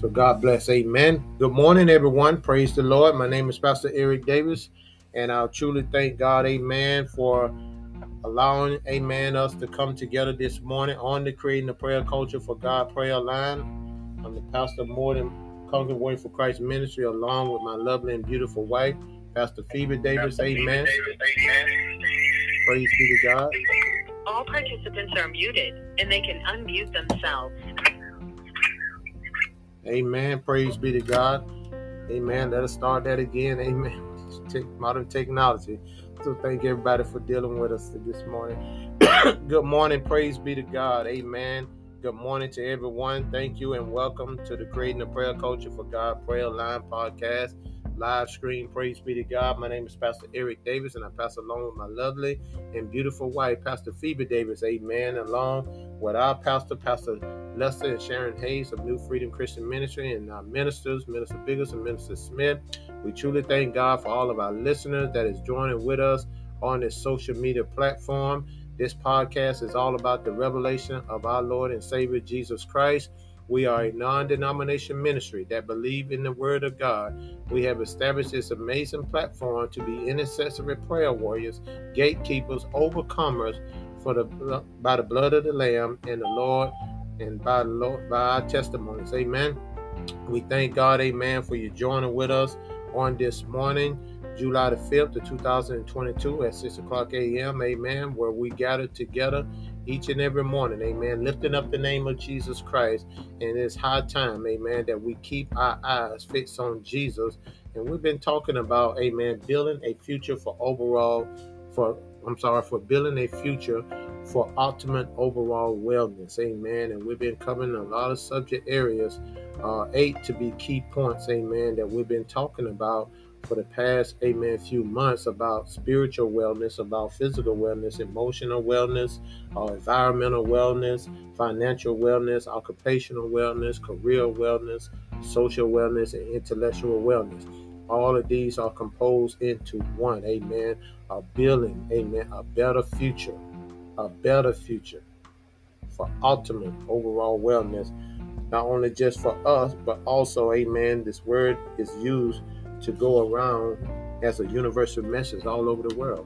So God bless. Amen. Good morning, everyone. Praise the Lord. My name is Pastor Eric Davis, and I truly thank God, amen, for allowing, amen, us to come together this morning on the Creating the Prayer Culture for God prayer line. I'm the pastor of more than Conquering Warrior for Christ ministry, along with my lovely and beautiful wife, Pastor Phoebe Davis. Amen. Praise be to God. All participants are muted and they can unmute themselves. Amen. Praise be to God. Amen. Let us start that again. Amen. Take modern technology. So thank everybody for dealing with us this morning. Good morning. Praise be to God. Amen. Good morning to everyone. Thank you and welcome to the Creating a Prayer Culture for God Prayer Line podcast live stream. Praise be to God. My name is Pastor Eric Davis, and I pass along with my lovely and beautiful wife, Pastor Phoebe Davis. Amen. Along with our pastor, Pastor Lester and Sharon Hayes of New Freedom Christian Ministry, and our ministers, Minister Biggers and Minister Smith. We truly thank God for all of our listeners that is joining with us on this social media platform. This podcast is all about the revelation of our Lord and Savior Jesus Christ we are a non denomination ministry that believe in the Word of God. We have established this amazing platform to be intercessory prayer warriors, gatekeepers, overcomers for the by the blood of the Lamb and the Lord and by the Lord by our testimonies. Amen. We thank God, amen, for you joining with us on this morning. July the 5th of 2022 at 6 o'clock a.m. Amen. Where we gather together each and every morning. Amen. Lifting up the name of Jesus Christ. And it's high time, amen, that we keep our eyes fixed on Jesus. And we've been talking about, amen, building a future for overall, for, I'm sorry, for building a future for ultimate overall wellness. Amen. And we've been covering a lot of subject areas, uh, eight to be key points, amen, that we've been talking about for the past, amen, few months about spiritual wellness, about physical wellness, emotional wellness, uh, environmental wellness, financial wellness, occupational wellness, career wellness, social wellness, and intellectual wellness. All of these are composed into one, amen, a building, amen, a better future, a better future for ultimate overall wellness, not only just for us, but also, amen, this word is used to go around as a universal message all over the world.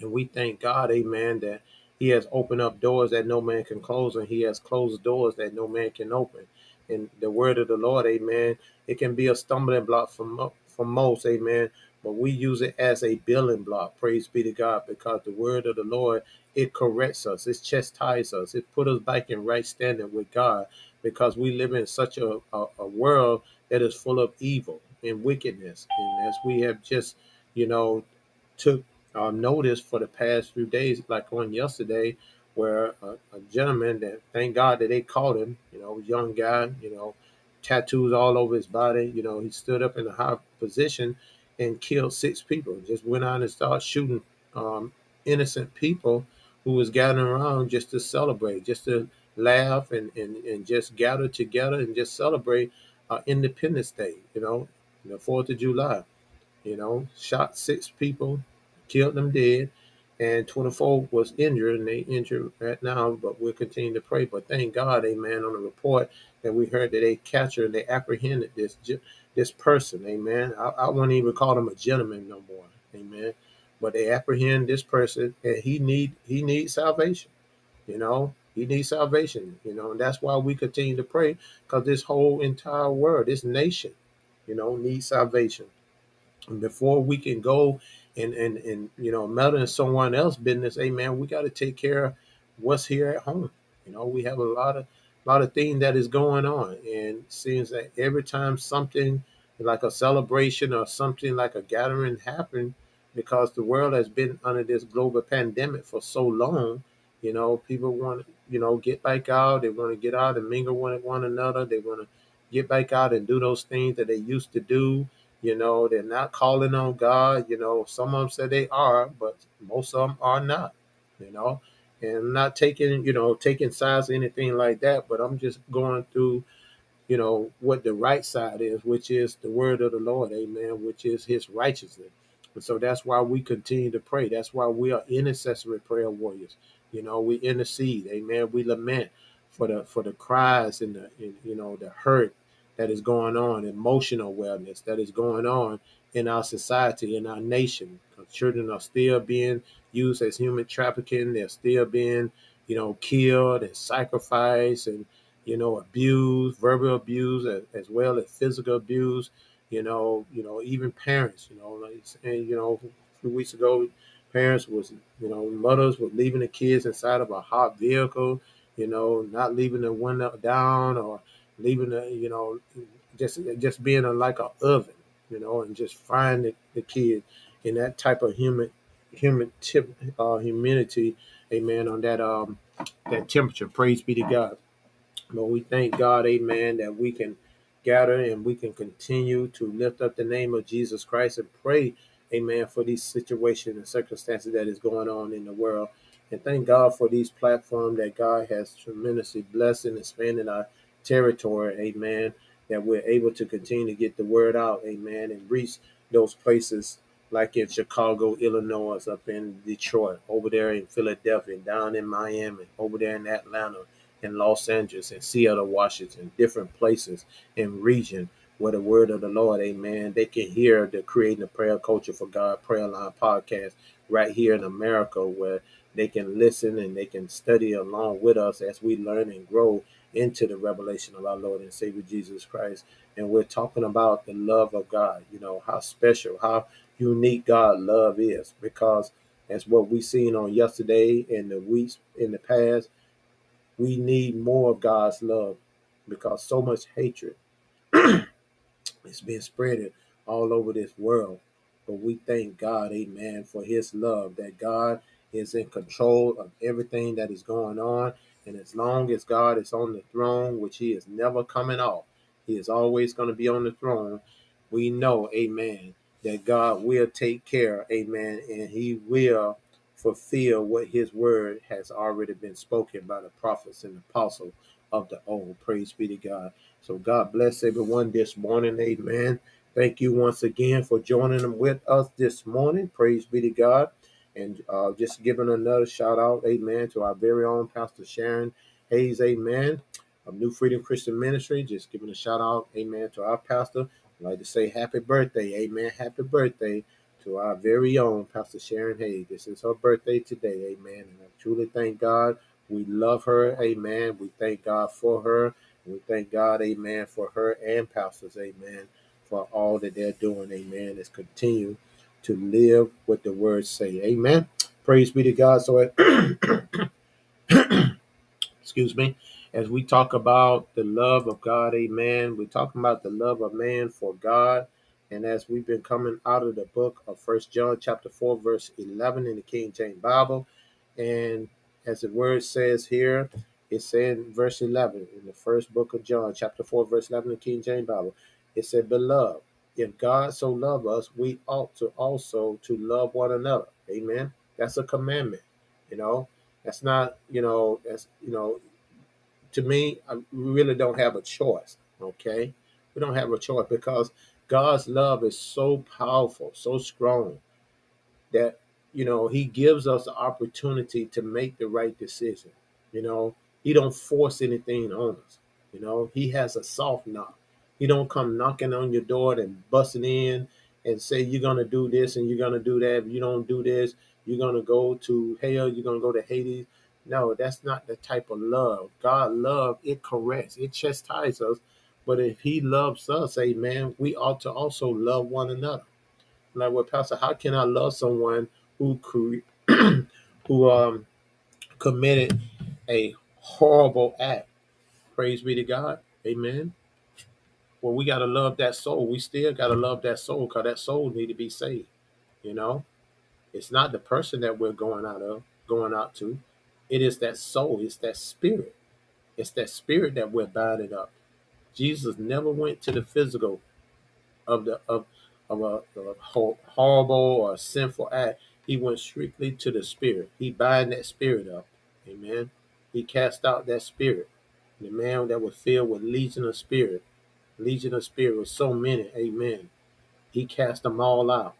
And we thank God, amen, that He has opened up doors that no man can close, and He has closed doors that no man can open. And the word of the Lord, amen, it can be a stumbling block for, for most, amen, but we use it as a building block. Praise be to God, because the word of the Lord, it corrects us, it chastises us, it put us back in right standing with God because we live in such a, a, a world that is full of evil and wickedness. And as we have just, you know, took uh, notice for the past few days, like on yesterday, where a, a, gentleman that thank God that they caught him, you know, young guy, you know, tattoos all over his body, you know, he stood up in a high position and killed six people. Just went on and started shooting um, innocent people who was gathering around just to celebrate, just to laugh and, and, and just gather together and just celebrate uh, Independence Day, you know, the 4th of July. You know, shot six people, killed them dead, and 24 was injured, and they injured right now, but we'll continue to pray. But thank God, amen, on the report that we heard that they captured and they apprehended this this person, amen. I, I won't even call him a gentleman no more, amen. But they apprehend this person, and he need he needs salvation, you know. He needs salvation, you know, and that's why we continue to pray because this whole entire world, this nation, you know, needs salvation. And before we can go and and and you know meddle in someone else's business, amen, we got to take care of what's here at home. You know, we have a lot of lot of things that is going on, and seems that every time something like a celebration or something like a gathering happen, because the world has been under this global pandemic for so long, you know, people want you know, get back out. They want to get out and mingle with one another. They want to get back out and do those things that they used to do. You know, they're not calling on God. You know, some of them say they are, but most of them are not. You know, and I'm not taking, you know, taking sides or anything like that, but I'm just going through, you know, what the right side is, which is the word of the Lord, amen, which is his righteousness. And so that's why we continue to pray. That's why we are intercessory prayer warriors. You know, we intercede. Amen. We lament for the for the cries and the you know the hurt that is going on, emotional wellness that is going on in our society, in our nation. Children are still being used as human trafficking. They're still being, you know, killed and sacrificed and, you know, abused, verbal abuse as, as well as physical abuse. You know, you know, even parents, you know, like, and you know, a few weeks ago, parents was, you know, mothers were leaving the kids inside of a hot vehicle, you know, not leaving the window down or leaving the, you know, just just being a, like a oven, you know, and just frying the, the kid in that type of human human tip uh humidity, amen, on that um that temperature. Praise be to God. But we thank God, amen, that we can gather and we can continue to lift up the name of Jesus Christ and pray, amen, for these situations and circumstances that is going on in the world. And thank God for these platforms that God has tremendously blessed and expanded our territory, amen, that we're able to continue to get the word out, amen, and reach those places like in Chicago, Illinois, up in Detroit, over there in Philadelphia, down in Miami, over there in Atlanta, in Los Angeles, in Seattle, Washington, different places and region where the word of the Lord, amen, they can hear the Creating a Prayer Culture for God Prayer Line podcast right here in America where they can listen and they can study along with us as we learn and grow into the revelation of our Lord and Savior Jesus Christ. And we're talking about the love of God, you know, how special, how unique God love is, because as what we seen on yesterday and the weeks in the past, we need more of God's love because so much hatred is been spread all over this world. But we thank God, amen, for his love, that God is in control of everything that is going on. And as long as God is on the throne, which he is never coming off, he is always going to be on the throne. We know, amen, that God will take care, amen, and he will fulfill what his word has already been spoken by the prophets and apostles of the old. Praise be to God. So God bless everyone this morning, amen. Thank you once again for joining them with us this morning. Praise be to God. And uh, just giving another shout out, amen, to our very own Pastor Sharon Hayes, amen, of New Freedom Christian Ministry. Just giving a shout out, amen, to our pastor. I'd like to say happy birthday, amen, happy birthday to our very own Pastor Sharon Hayes. This is her birthday today, amen. And I truly thank God. We love her, amen. We thank God for her. We thank God, amen, for her and pastors, amen, for all that they're doing, amen. Is continue to live what the words say. Amen. Praise be to God. So, uh, excuse me, as we talk about the love of God, amen. We're talking about the love of man for God. And as we've been coming out of the book of First John, chapter 4, verse 11 in the King James Bible, and as the word says here, it said in verse 11 in the first book of John, chapter 4, verse 11 in the King James Bible, it said, Beloved, if God so love us, we ought to also to love one another. Amen. That's a commandment. You know, that's not, you know, that's, you know, to me, I really don't have a choice. Okay. We don't have a choice because God's love is so powerful, so strong that, you know, he gives us the opportunity to make the right decision. You know, he don't force anything on us. You know, he has a soft knock. He don't come knocking on your door and busting in and say you're gonna do this and you're gonna do that. If you don't do this, you're gonna go to hell. You're gonna go to Hades. No, that's not the type of love. God love it corrects, it chastises us. But if He loves us, Amen, we ought to also love one another. Like what Pastor, how can I love someone who who um committed a horrible act? Praise be to God. Amen well, we got to love that soul. We still got to love that soul because that soul need to be saved. You know, it's not the person that we're going out of, going out to. It is that soul. It's that spirit. It's that spirit that we're binding up. Jesus never went to the physical of the of of a, of a horrible or sinful act. He went strictly to the spirit. He bind that spirit up. Amen. He cast out that spirit. The man that was filled with legion of spirit legion of spirit was so many, amen. He cast them all out.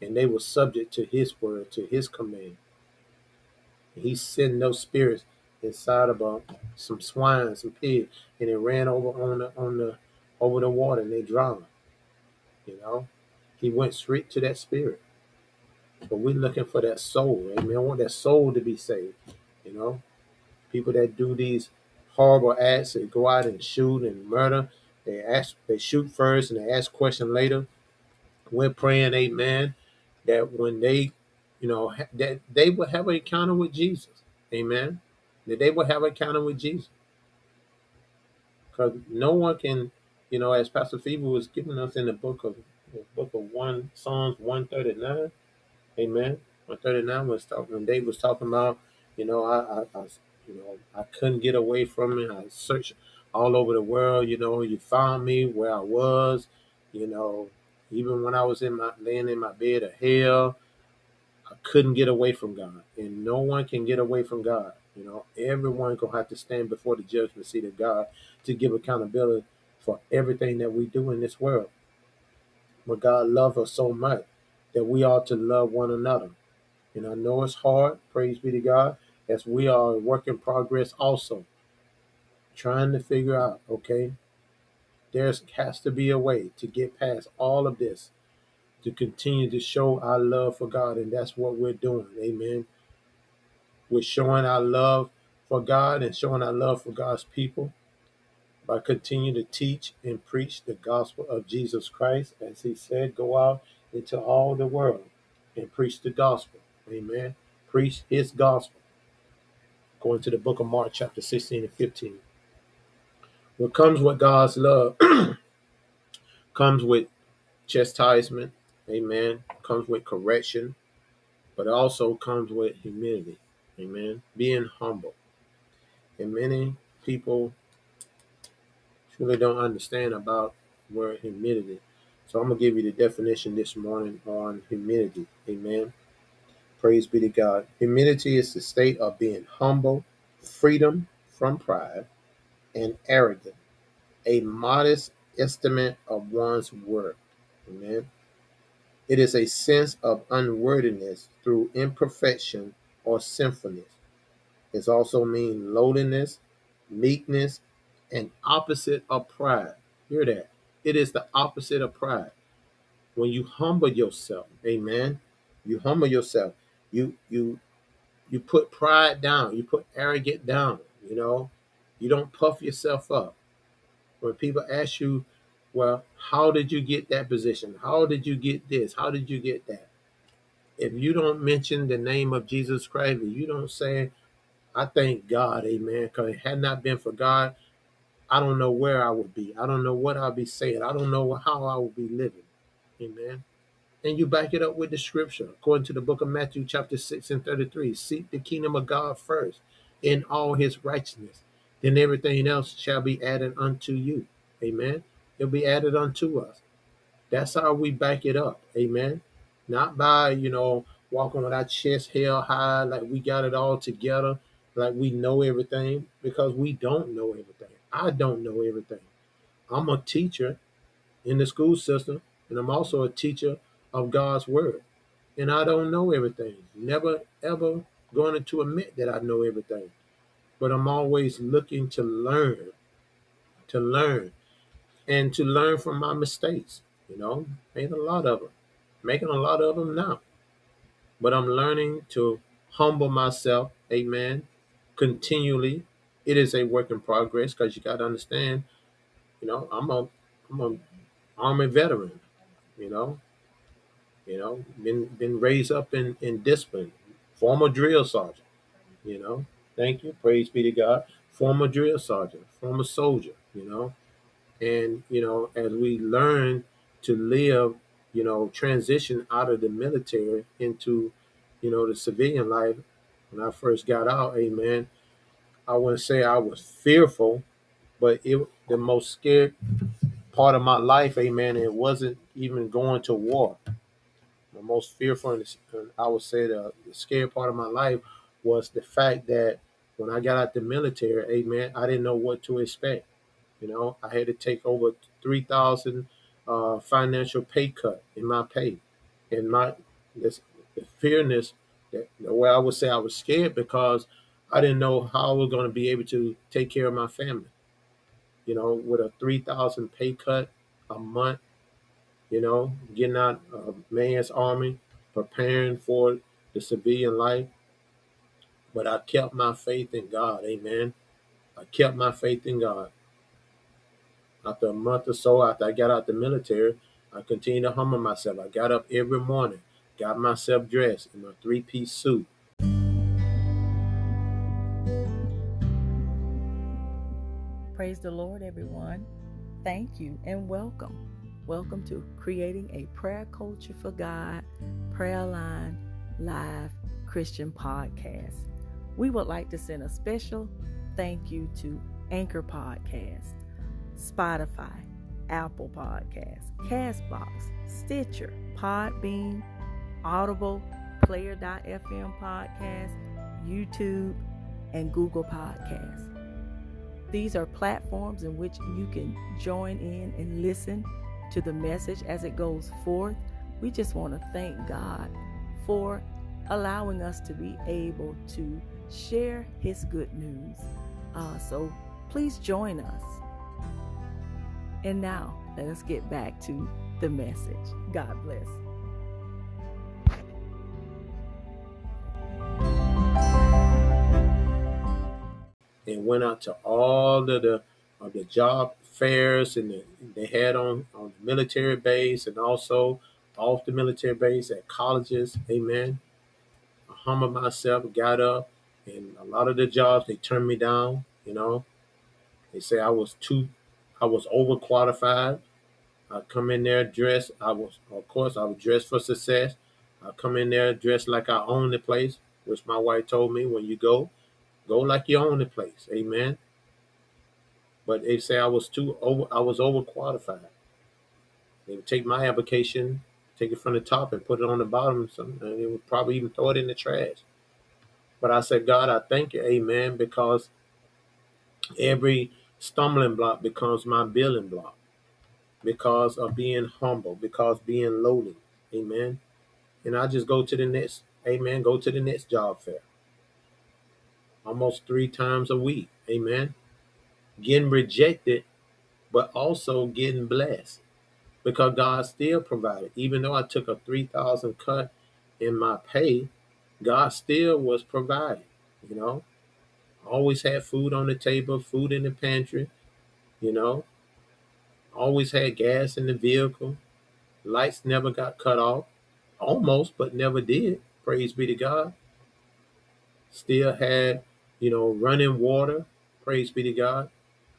And they were subject to his word, to his command. He sent those spirits inside of uh, some swine, some pig, and it ran over on the on the over the water and they drowned. You know, he went straight to that spirit. But we're looking for that soul. Amen. I want that soul to be saved. You know, people that do these horrible acts, they go out and shoot and murder. They ask, they shoot first and they ask question later. We're praying, Amen, that when they, you know, that they will have an encounter with Jesus. Amen. That they will have an encounter with Jesus. Because no one can, you know, as Pastor Phoebe was giving us in the book of the book of one Psalms one thirty nine. Amen. One thirty nine was talking. When David was talking about, you know, I, I, I, you know, I couldn't get away from it. I searched all over the world. You know, you found me where I was. You know, even when I was in my laying in my bed of hell, I couldn't get away from God, and no one can get away from God. You know, everyone gonna have to stand before the judgment seat of God to give accountability for everything that we do in this world. But God loves us so much that we ought to love one another. And I know it's hard, praise be to God, as we are a work in progress also, trying to figure out, okay, there has to be a way to get past all of this, to continue to show our love for God, and that's what we're doing. Amen. We're showing our love for God and showing our love for God's people by continuing to teach and preach the gospel of Jesus Christ. As he said, go out into all the world and preach the gospel. Amen. Preach his gospel. Going to the book of Mark, chapter 16 and 15. What comes with God's love comes with chastisement. Amen. Comes with correction, but also comes with humility. Amen. Being humble. And many people truly don't understand about where humility. So I'm gonna give you the definition this morning on humility. Amen. Praise be to God. Humility is the state of being humble, freedom from pride, and arrogant. A modest estimate of one's worth. Amen. It is a sense of unworthiness through imperfection or sinfulness. It also means lowliness, meekness, and opposite of pride. Hear that. It is the opposite of pride. When you humble yourself, amen. You humble yourself. You you you put pride down. You put arrogant down. You know, you don't puff yourself up. When people ask you, well, how did you get that position? How did you get this? How did you get that? If you don't mention the name of Jesus Christ, you don't say, I thank God, amen, because it had not been for God, I don't know where I would be. I don't know what I'll be saying. I don't know how I will be living. Amen. And you back it up with the scripture, according to the book of Matthew, chapter 6 and 33. Seek the kingdom of God first in all his righteousness. Then everything else shall be added unto you. Amen. It'll be added unto us. That's how we back it up. Amen. Not by, you know, walking with our chest held high like we got it all together, like we know everything, because we don't know everything. I don't know everything. I'm a teacher in the school system, and I'm also a teacher of God's word. And I don't know everything. Never ever going to admit that I know everything. But I'm always looking to learn, to learn, and to learn from my mistakes. You know, made a lot of them, making a lot of them now. But I'm learning to humble myself, amen, continually. It is a work in progress because you got to understand, you know, I'm a, I'm a army veteran, you know, you know, been been raised up in in discipline, former drill sergeant, you know. Thank you, praise be to God. Former drill sergeant, former soldier, you know, and you know, as we learn to live, you know, transition out of the military into, you know, the civilian life. When I first got out, amen, I wouldn't say I was fearful, but it the most scared part of my life, amen, it wasn't even going to war. The most fearful, and I would say the, the scary part of my life was the fact that when I got out the military, amen, I didn't know what to expect. You know, I had to take over 3,000 uh, financial pay cut in my pay. And my this, the fearness That, the way I would say I was scared because I didn't know how I was going to be able to take care of my family. You know, with a three thousand pay cut a month, you know, getting out a man's army, preparing for the civilian life. But I kept my faith in God. Amen. I kept my faith in God. After a month or so after I got out the military, I continued to humble myself. I got up every morning, got myself dressed in my three piece suit. Praise the Lord, everyone. Thank you and welcome. Welcome to Creating a Prayer Culture for God Prayer Line Live Christian Podcast. We would like to send a special thank you to Anchor Podcast, Spotify, Apple Podcasts, Castbox, Stitcher, Podbean, Audible, Player.fm Podcast, YouTube, and Google Podcasts. These are platforms in which you can join in and listen to the message as it goes forth. We just want to thank God for allowing us to be able to share His good news. Uh, so please join us. And now, let us get back to the message. God bless. Went out to all of the of the job fairs and the, they had on on the military base and also off the military base at colleges. Amen. I humbled myself, got up, and a lot of the jobs they turned me down. You know, they say I was too, I was overqualified. I come in there dressed. I was, of course, I was dressed for success. I come in there dressed like I own the place, which my wife told me when you go, Go like you own the place. Amen. But they say I was too over I was overqualified. They would take my application, take it from the top and put it on the bottom and they would probably even throw it in the trash. But I said, God, I thank you, amen, because every stumbling block becomes my building block because of being humble, because being lowly. Amen. And I just go to the next, amen, go to the next job fair almost three times a week. Amen. Getting rejected, but also getting blessed because God still provided. Even though I took a 3,000 cut in my pay, God still was providing, you know. Always had food on the table, food in the pantry, you know. Always had gas in the vehicle. Lights never got cut off. Almost, but never did. Praise be to God. Still had you know, running water, praise be to God.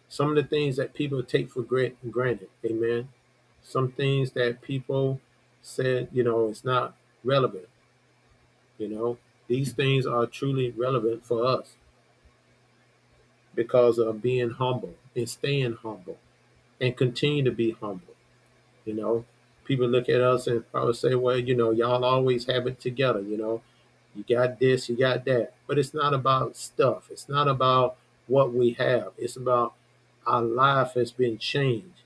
Some of the things that people take for granted, amen. Some things that people said, you know, it's not relevant. You know, these things are truly relevant for us because of being humble and staying humble and continue to be humble. You know, people look at us and probably say, well, you know, y'all always have it together, you know. You got this, you got that. But it's not about stuff. It's not about what we have. It's about our life has been changed.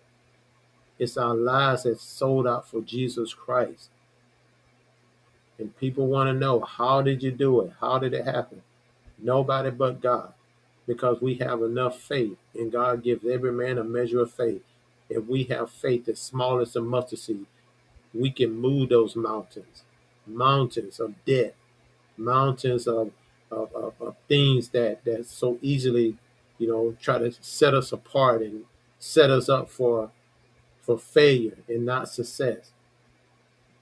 It's our lives that sold out for Jesus Christ. And people want to know how did you do it? How did it happen? Nobody but God. Because we have enough faith, and God gives every man a measure of faith. If we have faith as small as a mustard seed, we can move those mountains, mountains of debt, mountains of, of, of, of things that, that so easily, you know, try to set us apart and set us up for for failure and not success.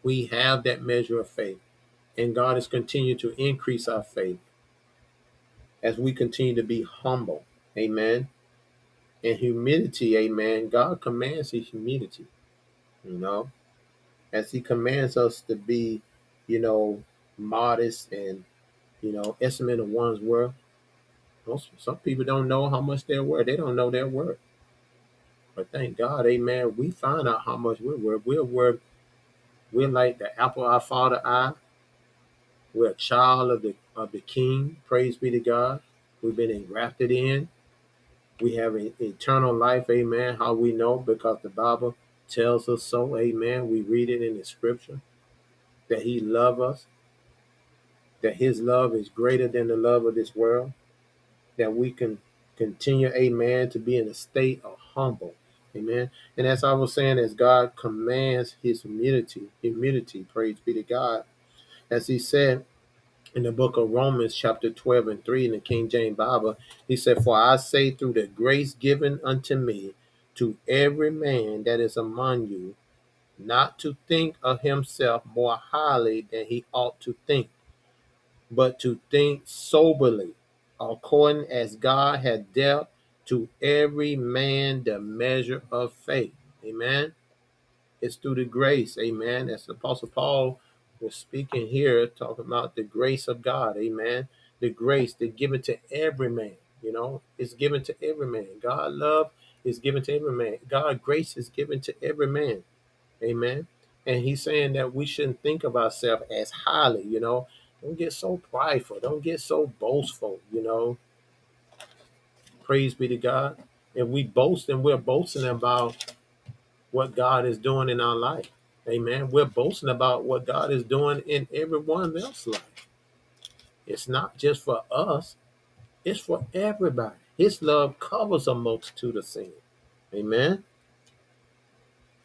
We have that measure of faith, and God has continued to increase our faith as we continue to be humble. Amen. And humility, amen. God commands his humility, you know, as he commands us to be, you know, modest and you know estimate of one's worth. Most, some people don't know how much they're worth. They don't know their worth. But thank God, Amen. We find out how much we're worth. We're worth. We're like the apple our Father eye. We're a child of the of the King. Praise be to God. We've been engrafted in. We have an eternal life. Amen. How we know because the Bible tells us so. Amen. We read it in the Scripture that He loves us that his love is greater than the love of this world, that we can continue, amen, to be in a state of humble. Amen. And as I was saying, as God commands his humility, humility, praise be to God, as he said in the book of Romans, chapter 12 and 3 in the King James Bible, he said, For I say through the grace given unto me to every man that is among you, not to think of himself more highly than he ought to think, but to think soberly, according as God had dealt to every man the measure of faith. Amen. It's through the grace. Amen. As Apostle Paul was speaking here, talking about the grace of God. Amen. The grace that given to every man. You know, it's given to every man. God love is given to every man. God grace is given to every man. Amen. And he's saying that we shouldn't think of ourselves as highly, you know. Don't get so prideful. Don't get so boastful, you know. Praise be to God. If we boast and we're boasting about what God is doing in our life. Amen. We're boasting about what God is doing in everyone else's life. It's not just for us, it's for everybody. His love covers a multitude of sins. Amen.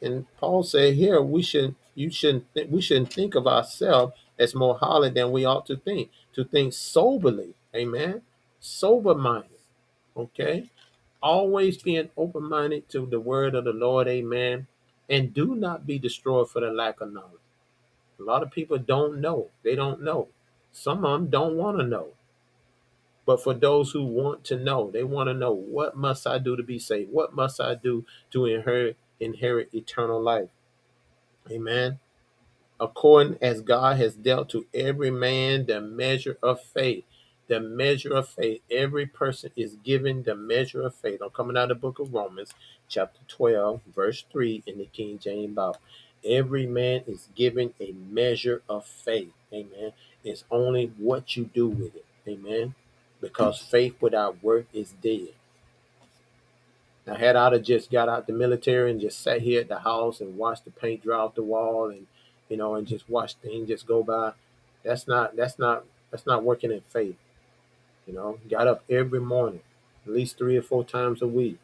And Paul said here, we should you shouldn't th- we shouldn't think of ourselves as more highly than we ought to think. To think soberly. Amen. Sober minded. Okay. Always being open minded to the word of the Lord. Amen. And do not be destroyed for the lack of knowledge. A lot of people don't know. They don't know. Some of them don't want to know. But for those who want to know, they want to know what must I do to be saved? What must I do to inherit inherit eternal life? Amen. According as God has dealt to every man the measure of faith. The measure of faith. Every person is given the measure of faith. I'm coming out of the book of Romans, chapter 12, verse 3 in the King James Bible. Every man is given a measure of faith. Amen. It's only what you do with it. Amen. Because faith without work is dead. Now, had I just got out the military and just sat here at the house and watched the paint dry off the wall and you know and just watch things just go by, that's not that's not that's not working in faith. You know, got up every morning, at least three or four times a week.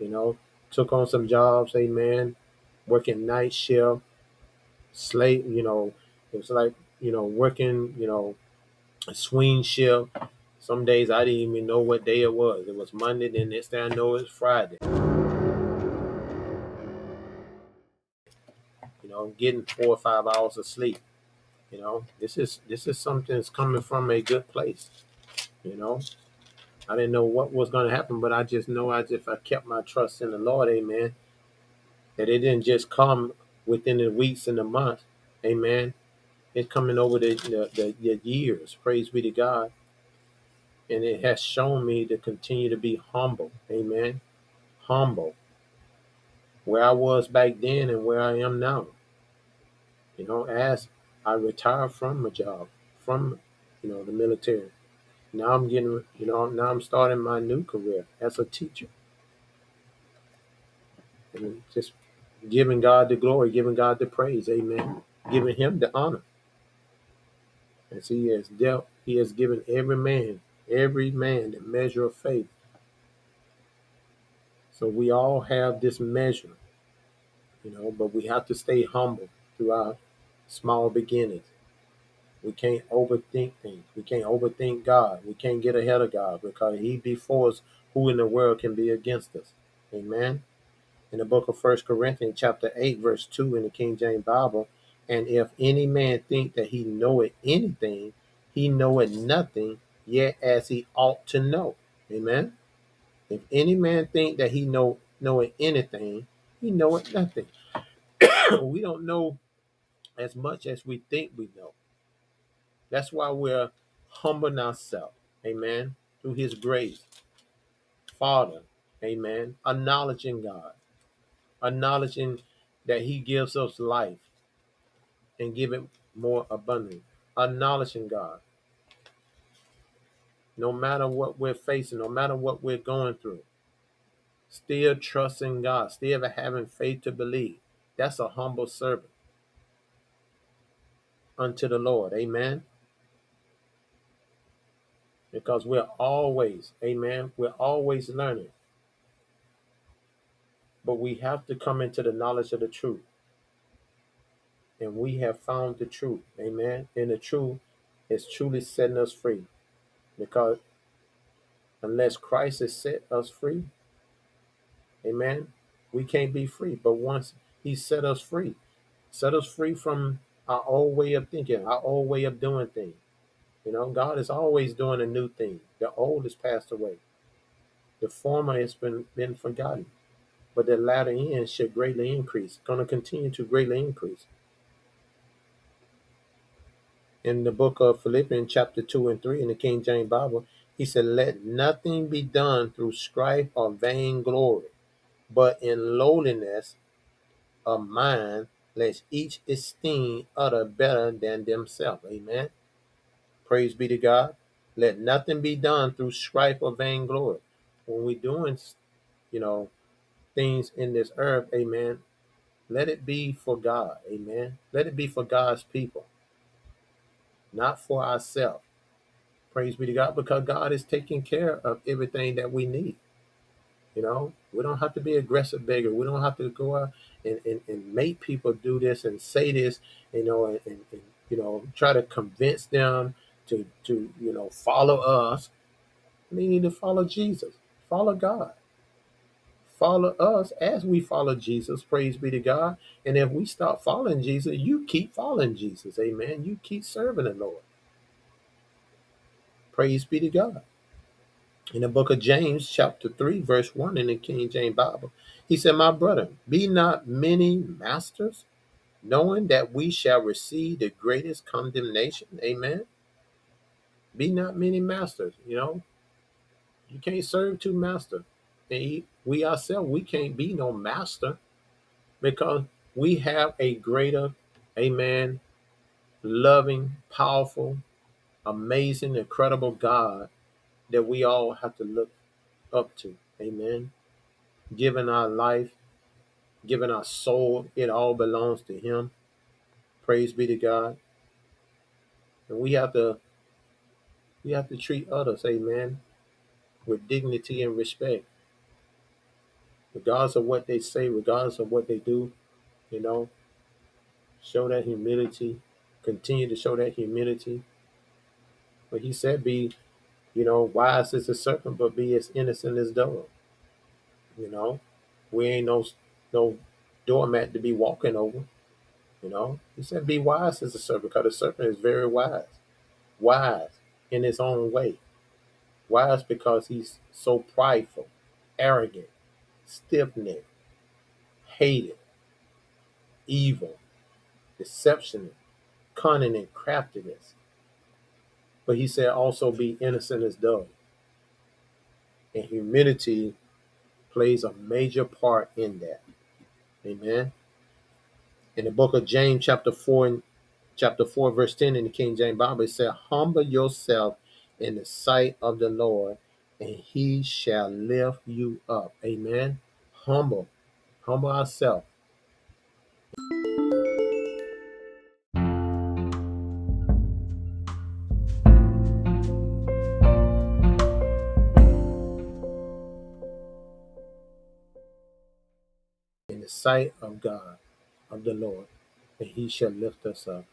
You know, took on some jobs, amen, working night shift, slate, you know, it was like, you know, working, you know, a swing shift. Some days I didn't even know what day it was. It was Monday, then next day I know it's Friday. Know, getting four or five hours of sleep. You know, this is this is something that's coming from a good place. You know, I didn't know what was going to happen, but I just know as if I kept my trust in the Lord, amen, that it didn't just come within the weeks and the months, amen. It's coming over the, the, the, the years, praise be to God. And it has shown me to continue to be humble, amen. Humble. Where I was back then and where I am now. You know, as I retire from my job, from, you know, the military. Now I'm getting, you know, now I'm starting my new career as a teacher. And just giving God the glory, giving God the praise, amen. Giving him the honor. As he has dealt, he has given every man, every man the measure of faith. So we all have this measure, you know, but we have to stay humble through our small beginnings. We can't overthink things. We can't overthink God. We can't get ahead of God because He before us, who in the world can be against us? Amen. In the book of First Corinthians, chapter 8, verse 2 in the King James Bible, and if any man think that he knoweth anything, he knoweth nothing, yet as he ought to know. Amen. If any man think that he know knoweth anything, he knoweth nothing. we don't know as much as we think we know. That's why we're humbling ourselves. Amen. Through his grace. Father. Amen. Acknowledging God. Acknowledging that he gives us life and give it more abundantly. Acknowledging God. No matter what we're facing, no matter what we're going through, still trusting God, still having faith to believe. That's a humble servant unto the Lord. Amen. because we're always, amen, we're always learning. But we have to come into the knowledge of the truth. And we have found the truth, amen. And the truth is truly setting us free. Because unless Christ has set us free, amen, we can't be free. But once He set us free, set us free from our old way of thinking, our old way of doing things. You know, God is always doing a new thing. The old has passed away. The former has been, been forgotten. But the latter end should greatly increase, going to continue to greatly increase. In the book of Philippians, chapter 2 and 3 in the King James Bible, he said, Let nothing be done through strife or vain glory, but in lowliness of mind, lest each esteem other better than themselves. Amen. Praise be to God. Let nothing be done through strife or vainglory. When we're doing, you know, things in this earth, amen, let it be for God. Amen. Let it be for God's people, not for ourselves. Praise be to God, because God is taking care of everything that we need. You know, we don't have to be aggressive beggar. We don't have to go out and, and, and make people do this and say this, you know, and, and, you know, try to convince them to to you know follow us. We need to follow Jesus, follow God, follow us as we follow Jesus. Praise be to God. And if we stop following Jesus, you keep following Jesus. Amen. You keep serving the Lord. Praise be to God. In the book of James, chapter 3, verse 1 in the King James Bible, he said, My brother, be not many masters, knowing that we shall receive the greatest condemnation. Amen. Be not many masters. You know, you can't serve two masters. And we ourselves, we can't be no master because we have a greater, amen, loving, powerful, amazing, incredible God that we all have to look up to. Amen. Giving our life, giving our soul, it all belongs to Him. Praise be to God. And we have to we have to treat others, amen, with dignity and respect. Regardless of what they say, regardless of what they do, you know, show that humility, continue to show that humility. But he said, be, you know, wise as a serpent, but be as innocent as dove. You know, we ain't no no doormat to be walking over. You know, he said, be wise as a serpent, because the serpent is very wise. Wise in his own way. Wise because he's so prideful, arrogant, stiff necked, hated, evil, deception, cunning, and craftiness. But he said also be innocent as dove. And humility plays a major part in that. Amen. In the book of James, chapter 4 and chapter 4, verse 10 in the King James Bible, it said, Humble yourself in the sight of the Lord, and he shall lift you up. Amen. Humble. Humble ourselves. Sight of God, of the Lord, and he shall lift us up.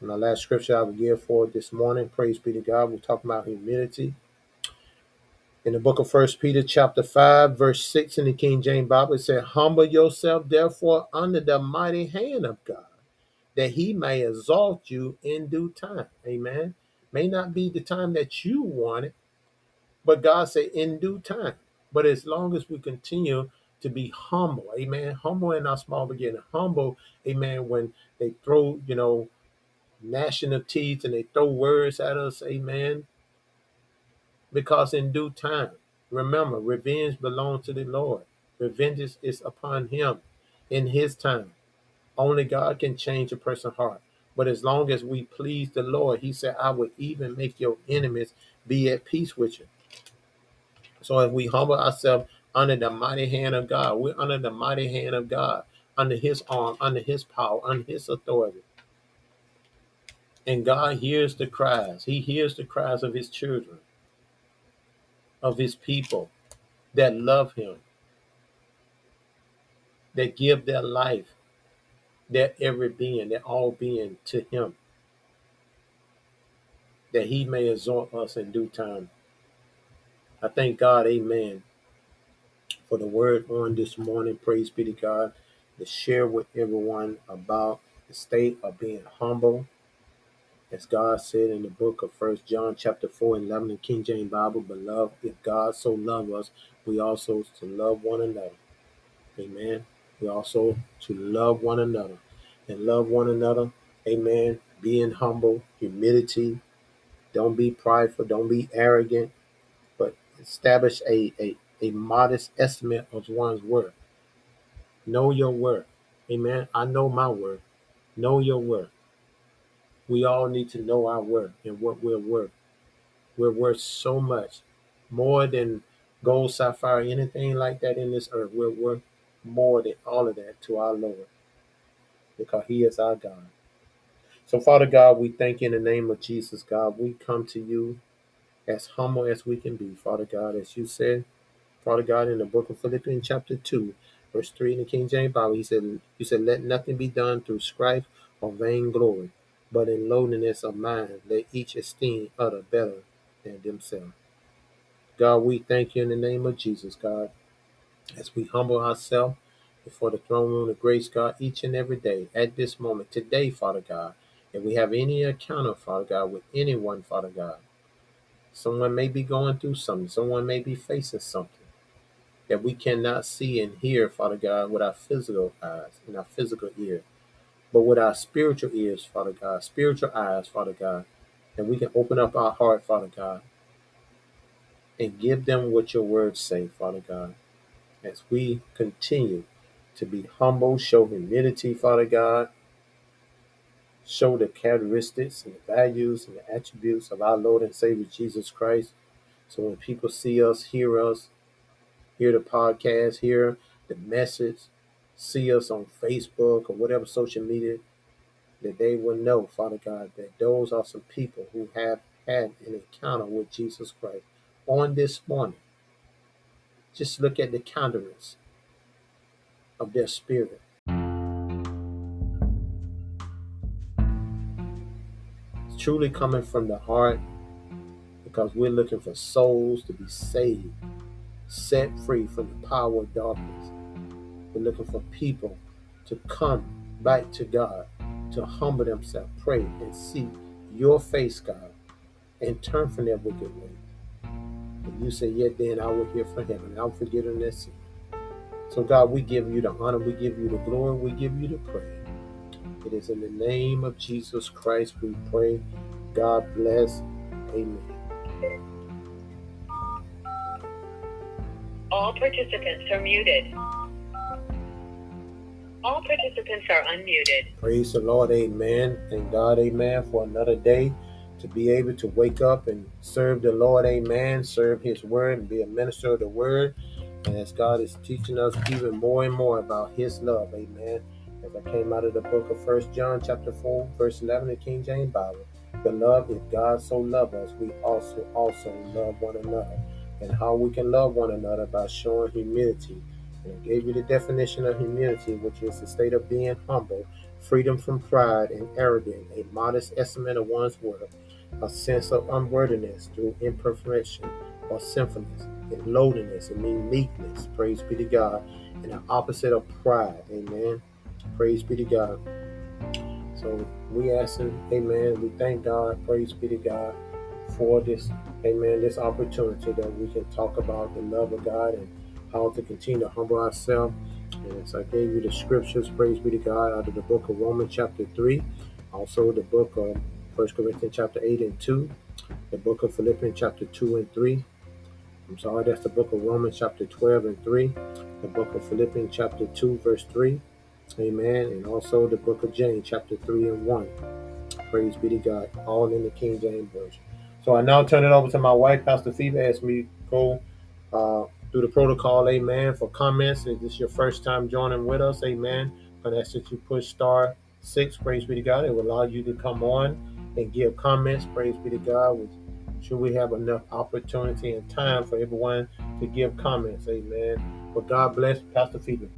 And the last scripture I will give for this morning, praise be to God, we're talking about humility. In the book of First Peter, chapter 5, verse 6 in the King James Bible, it said, Humble yourself, therefore, under the mighty hand of God, that he may exalt you in due time. Amen. May not be the time that you want it, but God said in due time. But as long as we continue to be humble, amen, humble in our small beginning, humble, amen, when they throw, you know, gnashing of teeth and they throw words at us, amen. Because in due time, remember, revenge belongs to the Lord. Revenge is upon him in his time. Only God can change a person's heart. But as long as we please the Lord, he said, I will even make your enemies be at peace with you. So if we humble ourselves under the mighty hand of God, we're under the mighty hand of God, under his arm, under his power, under his authority. And God hears the cries. He hears the cries of his children, of his people that love him, that give their life, their every being, their all being to him, that he may exhort us in due time. I thank God, amen, for the word on this morning. Praise be to God. To share with everyone about the state of being humble. As God said in the book of First John chapter 4 and 11 in King James Bible, beloved, if God so loved us, we also to love one another. Amen. We also to love one another. And love one another. Amen. Being humble, humility. Don't be prideful. Don't be arrogant. But establish a, a, a modest estimate of one's worth. Know your worth. Amen. I know my worth. Know your worth. We all need to know our worth and what we're worth. We're worth so much more than gold, sapphire, anything like that in this earth. We're worth more than all of that to our Lord because He is our God. So, Father God, we thank you in the name of Jesus, God. We come to you as humble as we can be, Father God, as you said, Father God, in the book of Philippians, chapter 2, verse 3 in the King James Bible, He said, You said, Let nothing be done through strife or vain glory, but in lowliness of mind, let each esteem other better than themselves. God, we thank you in the name of Jesus, God, as we humble ourselves before the throne room of grace, God, each and every day, at this moment, today, Father God, if we have any encounter, Father God, with anyone, Father God, someone may be going through something, someone may be facing something that we cannot see and hear, Father God, with our physical eyes and our physical ear, but with our spiritual ears, Father God, spiritual eyes, Father God, and we can open up our heart, Father God, and give them what your words say, Father God, as we continue to be humble, show humility, Father God, show the characteristics and the values and the attributes of our Lord and Savior Jesus Christ. So when people see us, hear us, hear the podcast, hear the message, see us on Facebook or whatever social media, that they will know, Father God, that those are some people who have had an encounter with Jesus Christ on this morning. Just look at the countenance of their spirit. It's truly coming from the heart because we're looking for souls to be saved, set free from the power of darkness. We're looking for people to come back to God, to humble themselves, pray, and seek your face, God, and turn from their wicked way. And you say, Yet then I will hear from heaven, I'll forget their sin. So, God, we give you the honor, we give you the glory, we give you the praise. It is in the name of Jesus Christ we pray. God bless. Amen. All participants are muted. All participants are unmuted. Praise the Lord. Amen. Thank God. Amen. For another day to be able to wake up and serve the Lord. Amen. Serve His word and be a minister of the word. And as God is teaching us even more and more about His love. Amen. As I came out of the book of First John chapter 4, verse 11, the King James Bible. Beloved, if God so loved us, we also also love one another. And how we can love one another by showing humility. And I gave you the definition of humility, which is the state of being humble, freedom from pride and arrogance, a modest estimate of one's worth, a sense of unworthiness through imperfection or sinfulness, and lowliness, and means meekness, praise be to God, and the opposite of pride, amen. Praise be to God. So we ask him, amen. We thank God, praise be to God, for this, amen, this opportunity that we can talk about the love of God and how to continue to humble ourselves. And as I gave you the scriptures, praise be to God, out of the book of Romans chapter 3, also the book of 1 Corinthians chapter 8 and 2, the book of Philippians chapter 2 and 3. I'm sorry, that's the book of Romans chapter 12 and 3, the book of Philippians chapter 2, verse 3. Amen. And also the book of James, chapter 3 and 1. Praise be to God. All in the King James Version. So I now turn it over to my wife, Pastor Phoebe, as we go uh, through the protocol. Amen. For comments, if this is your first time joining with us, amen. And that's that you push star six. Praise be to God. It will allow you to come on and give comments. Praise be to God. Sure we have enough opportunity and time for everyone to give comments. Amen. But God bless Pastor Phoebe.